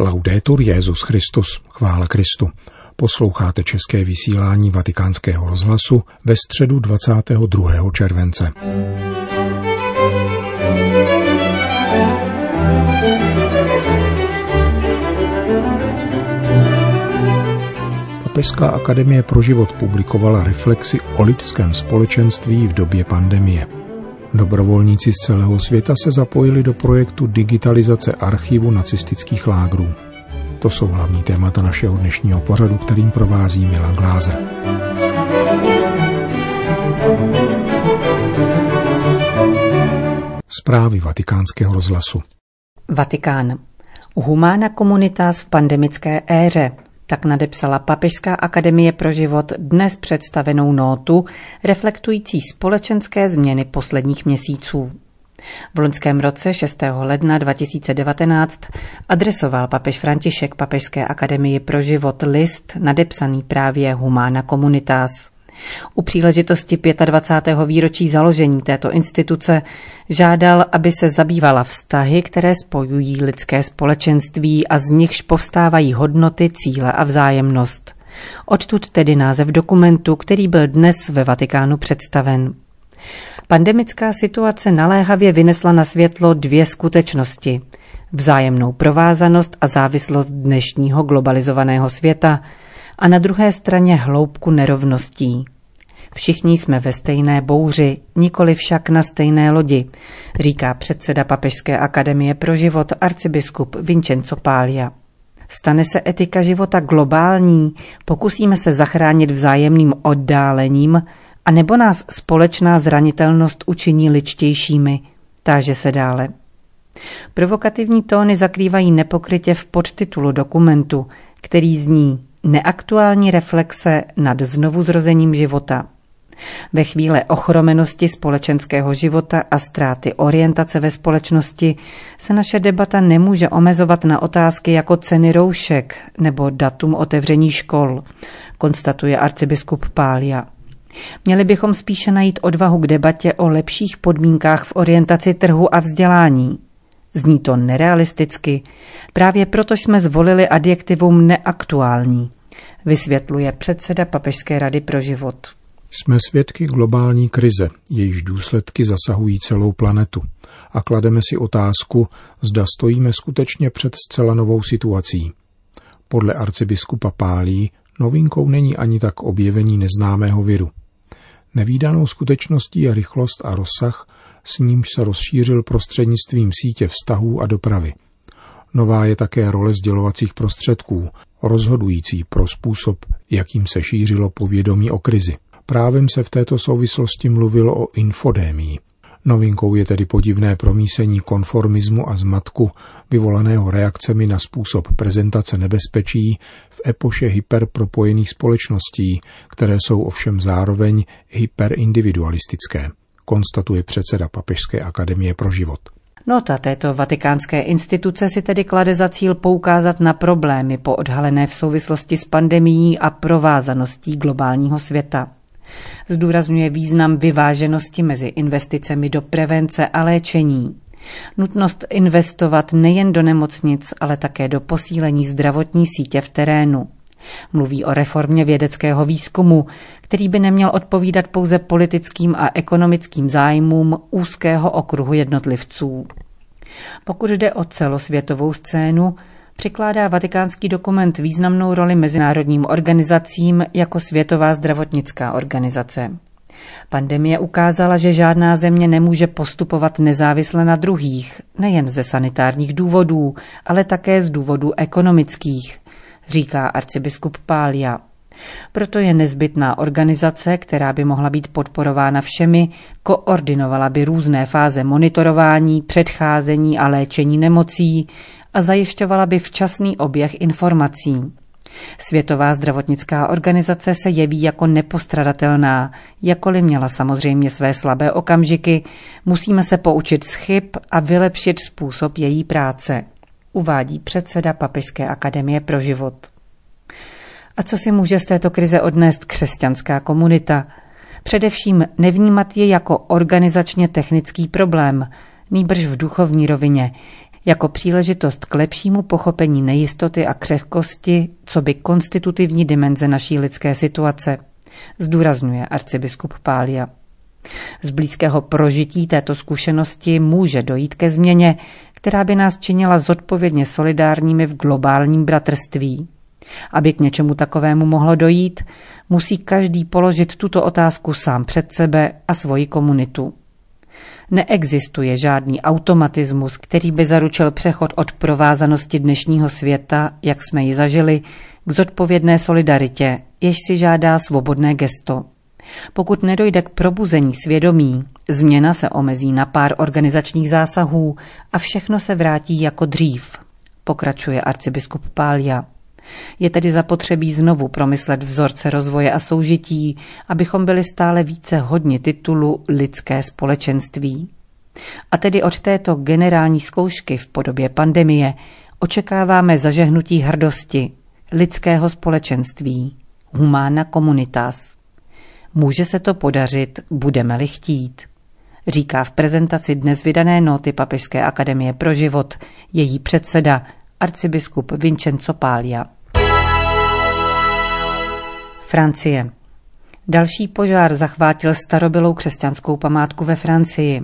Laudetur Jezus Christus, chvála Kristu. Posloucháte české vysílání Vatikánského rozhlasu ve středu 22. července. Papežská akademie pro život publikovala reflexy o lidském společenství v době pandemie. Dobrovolníci z celého světa se zapojili do projektu digitalizace archivu nacistických lágrů. To jsou hlavní témata našeho dnešního pořadu, kterým provází Milan Glázer. Zprávy vatikánského rozhlasu Vatikán. Humana komunitas v pandemické éře tak nadepsala Papežská akademie pro život dnes představenou nótu reflektující společenské změny posledních měsíců. V loňském roce 6. ledna 2019 adresoval papež František Papežské akademii pro život list nadepsaný právě Humana Communitas. U příležitosti 25. výročí založení této instituce žádal, aby se zabývala vztahy, které spojují lidské společenství a z nichž povstávají hodnoty, cíle a vzájemnost. Odtud tedy název dokumentu, který byl dnes ve Vatikánu představen. Pandemická situace naléhavě vynesla na světlo dvě skutečnosti. Vzájemnou provázanost a závislost dnešního globalizovaného světa – a na druhé straně hloubku nerovností. Všichni jsme ve stejné bouři, nikoli však na stejné lodi, říká předseda Papežské akademie pro život arcibiskup Vincenzo Pália. Stane se etika života globální, pokusíme se zachránit vzájemným oddálením, a nebo nás společná zranitelnost učiní ličtějšími, táže se dále. Provokativní tóny zakrývají nepokrytě v podtitulu dokumentu, který zní Neaktuální reflexe nad znovuzrozením života. Ve chvíli ochromenosti společenského života a ztráty orientace ve společnosti se naše debata nemůže omezovat na otázky jako ceny roušek nebo datum otevření škol, konstatuje arcibiskup Pália. Měli bychom spíše najít odvahu k debatě o lepších podmínkách v orientaci trhu a vzdělání, Zní to nerealisticky, právě proto jsme zvolili adjektivum neaktuální, vysvětluje předseda Papežské rady pro život. Jsme svědky globální krize, jejíž důsledky zasahují celou planetu a klademe si otázku, zda stojíme skutečně před zcela novou situací. Podle arcibiskupa Pálí novinkou není ani tak objevení neznámého viru. Nevýdanou skutečností je rychlost a rozsah, s nímž se rozšířil prostřednictvím sítě vztahů a dopravy. Nová je také role sdělovacích prostředků, rozhodující pro způsob, jakým se šířilo povědomí o krizi. Právem se v této souvislosti mluvilo o infodémii. Novinkou je tedy podivné promísení konformismu a zmatku vyvolaného reakcemi na způsob prezentace nebezpečí v epoše hyperpropojených společností, které jsou ovšem zároveň hyperindividualistické konstatuje předseda Papežské akademie pro život. Nota této vatikánské instituce si tedy klade za cíl poukázat na problémy poodhalené v souvislosti s pandemií a provázaností globálního světa. Zdůrazňuje význam vyváženosti mezi investicemi do prevence a léčení. Nutnost investovat nejen do nemocnic, ale také do posílení zdravotní sítě v terénu. Mluví o reformě vědeckého výzkumu, který by neměl odpovídat pouze politickým a ekonomickým zájmům úzkého okruhu jednotlivců. Pokud jde o celosvětovou scénu, přikládá vatikánský dokument významnou roli mezinárodním organizacím jako Světová zdravotnická organizace. Pandemie ukázala, že žádná země nemůže postupovat nezávisle na druhých, nejen ze sanitárních důvodů, ale také z důvodů ekonomických, říká arcibiskup Pália. Proto je nezbytná organizace, která by mohla být podporována všemi, koordinovala by různé fáze monitorování, předcházení a léčení nemocí a zajišťovala by včasný oběh informací. Světová zdravotnická organizace se jeví jako nepostradatelná, jakoliv měla samozřejmě své slabé okamžiky, musíme se poučit z chyb a vylepšit způsob její práce uvádí předseda Papežské akademie pro život. A co si může z této krize odnést křesťanská komunita? Především nevnímat je jako organizačně technický problém, nýbrž v duchovní rovině, jako příležitost k lepšímu pochopení nejistoty a křehkosti, co by konstitutivní dimenze naší lidské situace, zdůrazňuje arcibiskup Pália. Z blízkého prožití této zkušenosti může dojít ke změně, která by nás činila zodpovědně solidárními v globálním bratrství. Aby k něčemu takovému mohlo dojít, musí každý položit tuto otázku sám před sebe a svoji komunitu. Neexistuje žádný automatismus, který by zaručil přechod od provázanosti dnešního světa, jak jsme ji zažili, k zodpovědné solidaritě, jež si žádá svobodné gesto. Pokud nedojde k probuzení svědomí, změna se omezí na pár organizačních zásahů a všechno se vrátí jako dřív, pokračuje arcibiskup Pália. Je tedy zapotřebí znovu promyslet vzorce rozvoje a soužití, abychom byli stále více hodně titulu lidské společenství. A tedy od této generální zkoušky v podobě pandemie očekáváme zažehnutí hrdosti, lidského společenství, humana communitas. Může se to podařit, budeme-li chtít. Říká v prezentaci dnes vydané noty Papežské akademie pro život její předseda, arcibiskup Vincenzo Pália. Francie. Další požár zachvátil starobylou křesťanskou památku ve Francii.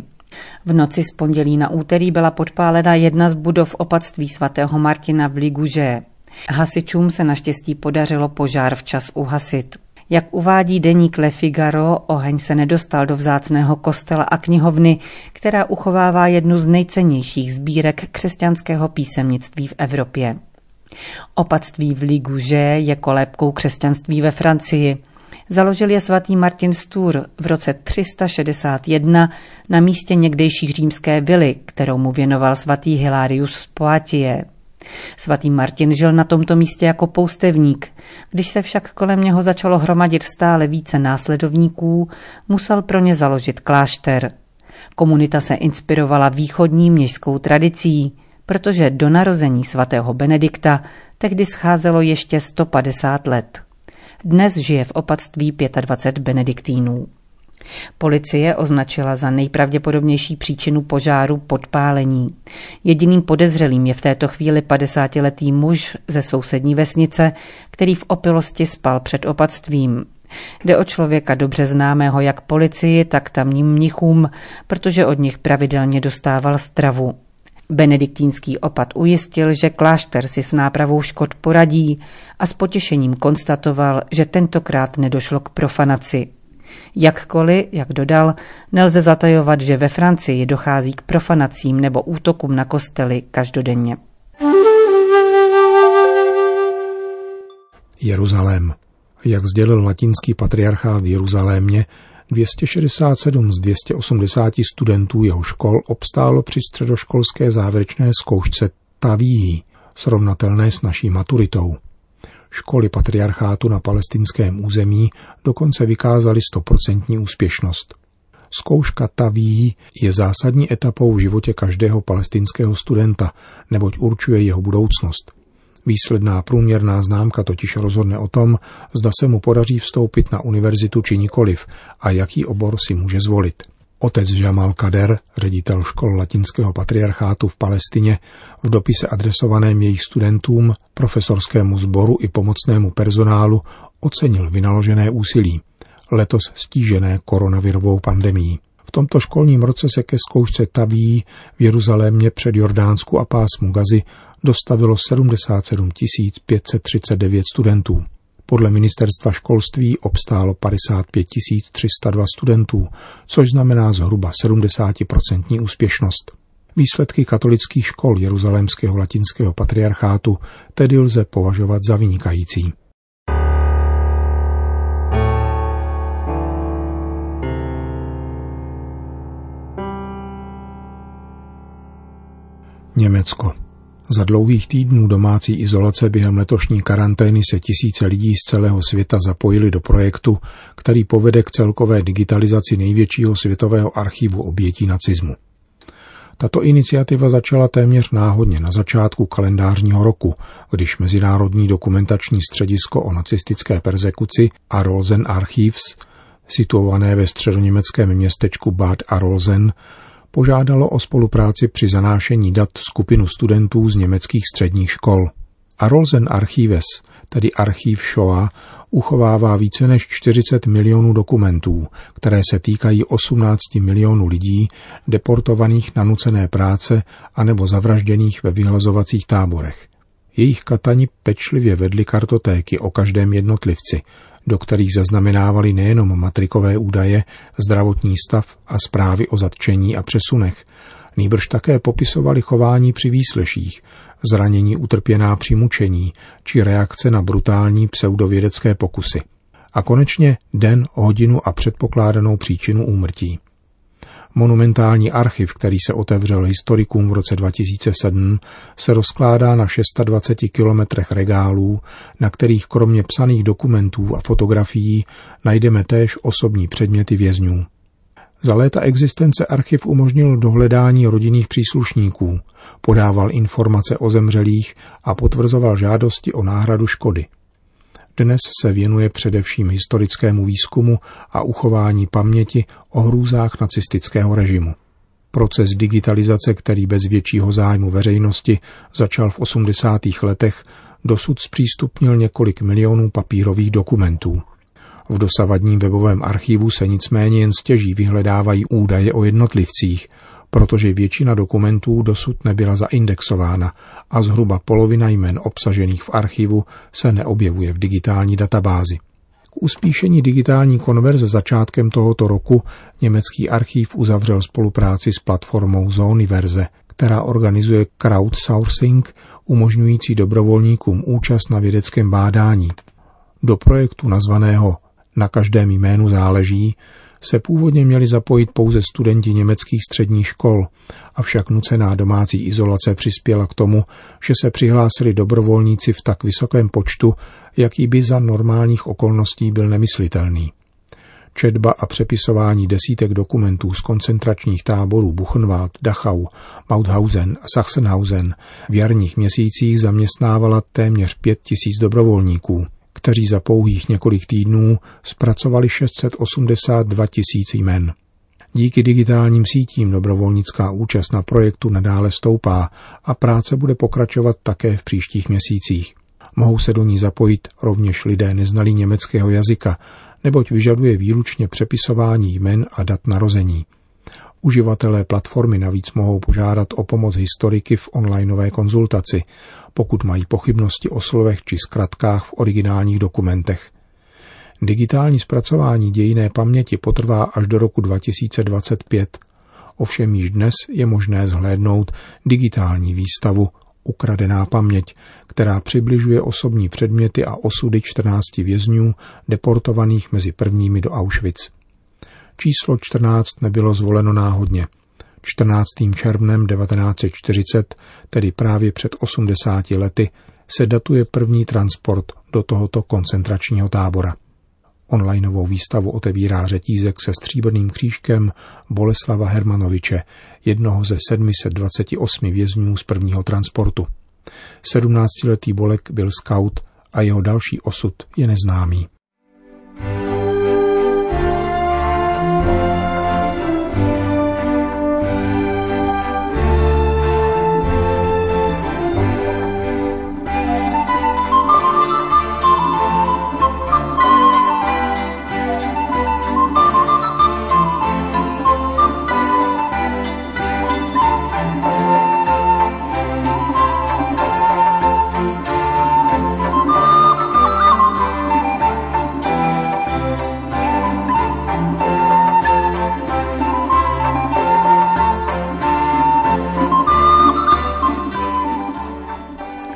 V noci z pondělí na úterý byla podpálena jedna z budov opatství svatého Martina v Ligouže. Hasičům se naštěstí podařilo požár včas uhasit. Jak uvádí deník Le Figaro, oheň se nedostal do vzácného kostela a knihovny, která uchovává jednu z nejcennějších sbírek křesťanského písemnictví v Evropě. Opatství v Ligouže je kolébkou křesťanství ve Francii. Založil je svatý Martin Stur v roce 361 na místě někdejší římské vily, kterou mu věnoval svatý Hilarius z Poatie. Svatý Martin žil na tomto místě jako poustevník. Když se však kolem něho začalo hromadit stále více následovníků, musel pro ně založit klášter. Komunita se inspirovala východní měžskou tradicí, protože do narození svatého Benedikta tehdy scházelo ještě 150 let. Dnes žije v opatství 25 benediktínů. Policie označila za nejpravděpodobnější příčinu požáru podpálení. Jediným podezřelým je v této chvíli 50-letý muž ze sousední vesnice, který v opilosti spal před opatstvím. Jde o člověka dobře známého jak policii, tak tamním mnichům, protože od nich pravidelně dostával stravu. Benediktínský opat ujistil, že klášter si s nápravou škod poradí a s potěšením konstatoval, že tentokrát nedošlo k profanaci. Jakkoliv, jak dodal, nelze zatajovat, že ve Francii dochází k profanacím nebo útokům na kostely každodenně. Jeruzalém. Jak sdělil latinský patriarchát v Jeruzalémě, 267 z 280 studentů jeho škol obstálo při středoškolské závěrečné zkoušce Taví, srovnatelné s naší maturitou. Školy patriarchátu na palestinském území dokonce vykázaly stoprocentní úspěšnost. Zkouška Taví je zásadní etapou v životě každého palestinského studenta, neboť určuje jeho budoucnost. Výsledná průměrná známka totiž rozhodne o tom, zda se mu podaří vstoupit na univerzitu či nikoliv a jaký obor si může zvolit. Otec Jamal Kader, ředitel škol latinského patriarchátu v Palestině, v dopise adresovaném jejich studentům, profesorskému sboru i pomocnému personálu ocenil vynaložené úsilí, letos stížené koronavirovou pandemií. V tomto školním roce se ke zkoušce Taví v Jeruzalémě před Jordánsku a pásmu Gazy dostavilo 77 539 studentů. Podle ministerstva školství obstálo 55 302 studentů, což znamená zhruba 70% úspěšnost. Výsledky katolických škol Jeruzalémského latinského patriarchátu tedy lze považovat za vynikající. Německo. Za dlouhých týdnů domácí izolace během letošní karantény se tisíce lidí z celého světa zapojili do projektu, který povede k celkové digitalizaci největšího světového archivu obětí nacismu. Tato iniciativa začala téměř náhodně na začátku kalendářního roku, když Mezinárodní dokumentační středisko o nacistické persekuci a Rolzen Archives, situované ve středoněmeckém městečku Bad Arolsen, požádalo o spolupráci při zanášení dat skupinu studentů z německých středních škol. Arolsen Archives, tedy archív Shoah, uchovává více než 40 milionů dokumentů, které se týkají 18 milionů lidí deportovaných na nucené práce anebo zavražděných ve vyhlazovacích táborech. Jejich katani pečlivě vedli kartotéky o každém jednotlivci, do kterých zaznamenávali nejenom matrikové údaje, zdravotní stav a zprávy o zatčení a přesunech, nýbrž také popisovali chování při výsleších, zranění utrpěná při mučení či reakce na brutální pseudovědecké pokusy. A konečně den, hodinu a předpokládanou příčinu úmrtí. Monumentální archiv, který se otevřel historikům v roce 2007, se rozkládá na 620 kilometrech regálů, na kterých kromě psaných dokumentů a fotografií najdeme též osobní předměty vězňů. Za léta existence archiv umožnil dohledání rodinných příslušníků, podával informace o zemřelých a potvrzoval žádosti o náhradu škody. Dnes se věnuje především historickému výzkumu a uchování paměti o hrůzách nacistického režimu. Proces digitalizace, který bez většího zájmu veřejnosti začal v 80. letech, dosud zpřístupnil několik milionů papírových dokumentů. V dosavadním webovém archivu se nicméně jen stěží vyhledávají údaje o jednotlivcích, protože většina dokumentů dosud nebyla zaindexována a zhruba polovina jmen obsažených v archivu se neobjevuje v digitální databázi. K uspíšení digitální konverze začátkem tohoto roku německý archív uzavřel spolupráci s platformou Zoniverze, která organizuje crowdsourcing, umožňující dobrovolníkům účast na vědeckém bádání. Do projektu nazvaného Na každém jménu záleží se původně měli zapojit pouze studenti německých středních škol, avšak nucená domácí izolace přispěla k tomu, že se přihlásili dobrovolníci v tak vysokém počtu, jaký by za normálních okolností byl nemyslitelný. Četba a přepisování desítek dokumentů z koncentračních táborů Buchenwald, Dachau, Mauthausen a Sachsenhausen v jarních měsících zaměstnávala téměř pět tisíc dobrovolníků kteří za pouhých několik týdnů zpracovali 682 tisíc jmen. Díky digitálním sítím dobrovolnická účast na projektu nadále stoupá a práce bude pokračovat také v příštích měsících. Mohou se do ní zapojit rovněž lidé neznalí německého jazyka, neboť vyžaduje výlučně přepisování jmen a dat narození. Uživatelé platformy navíc mohou požádat o pomoc historiky v onlineové konzultaci, pokud mají pochybnosti o slovech či zkratkách v originálních dokumentech. Digitální zpracování dějiné paměti potrvá až do roku 2025, ovšem již dnes je možné zhlédnout digitální výstavu Ukradená paměť, která přibližuje osobní předměty a osudy 14 vězňů deportovaných mezi prvními do Auschwitz. Číslo 14 nebylo zvoleno náhodně. 14. červnem 1940, tedy právě před 80 lety, se datuje první transport do tohoto koncentračního tábora. Onlineovou výstavu otevírá řetízek se stříbrným křížkem Boleslava Hermanoviče, jednoho ze 728 vězňů z prvního transportu. 17-letý Bolek byl scout a jeho další osud je neznámý.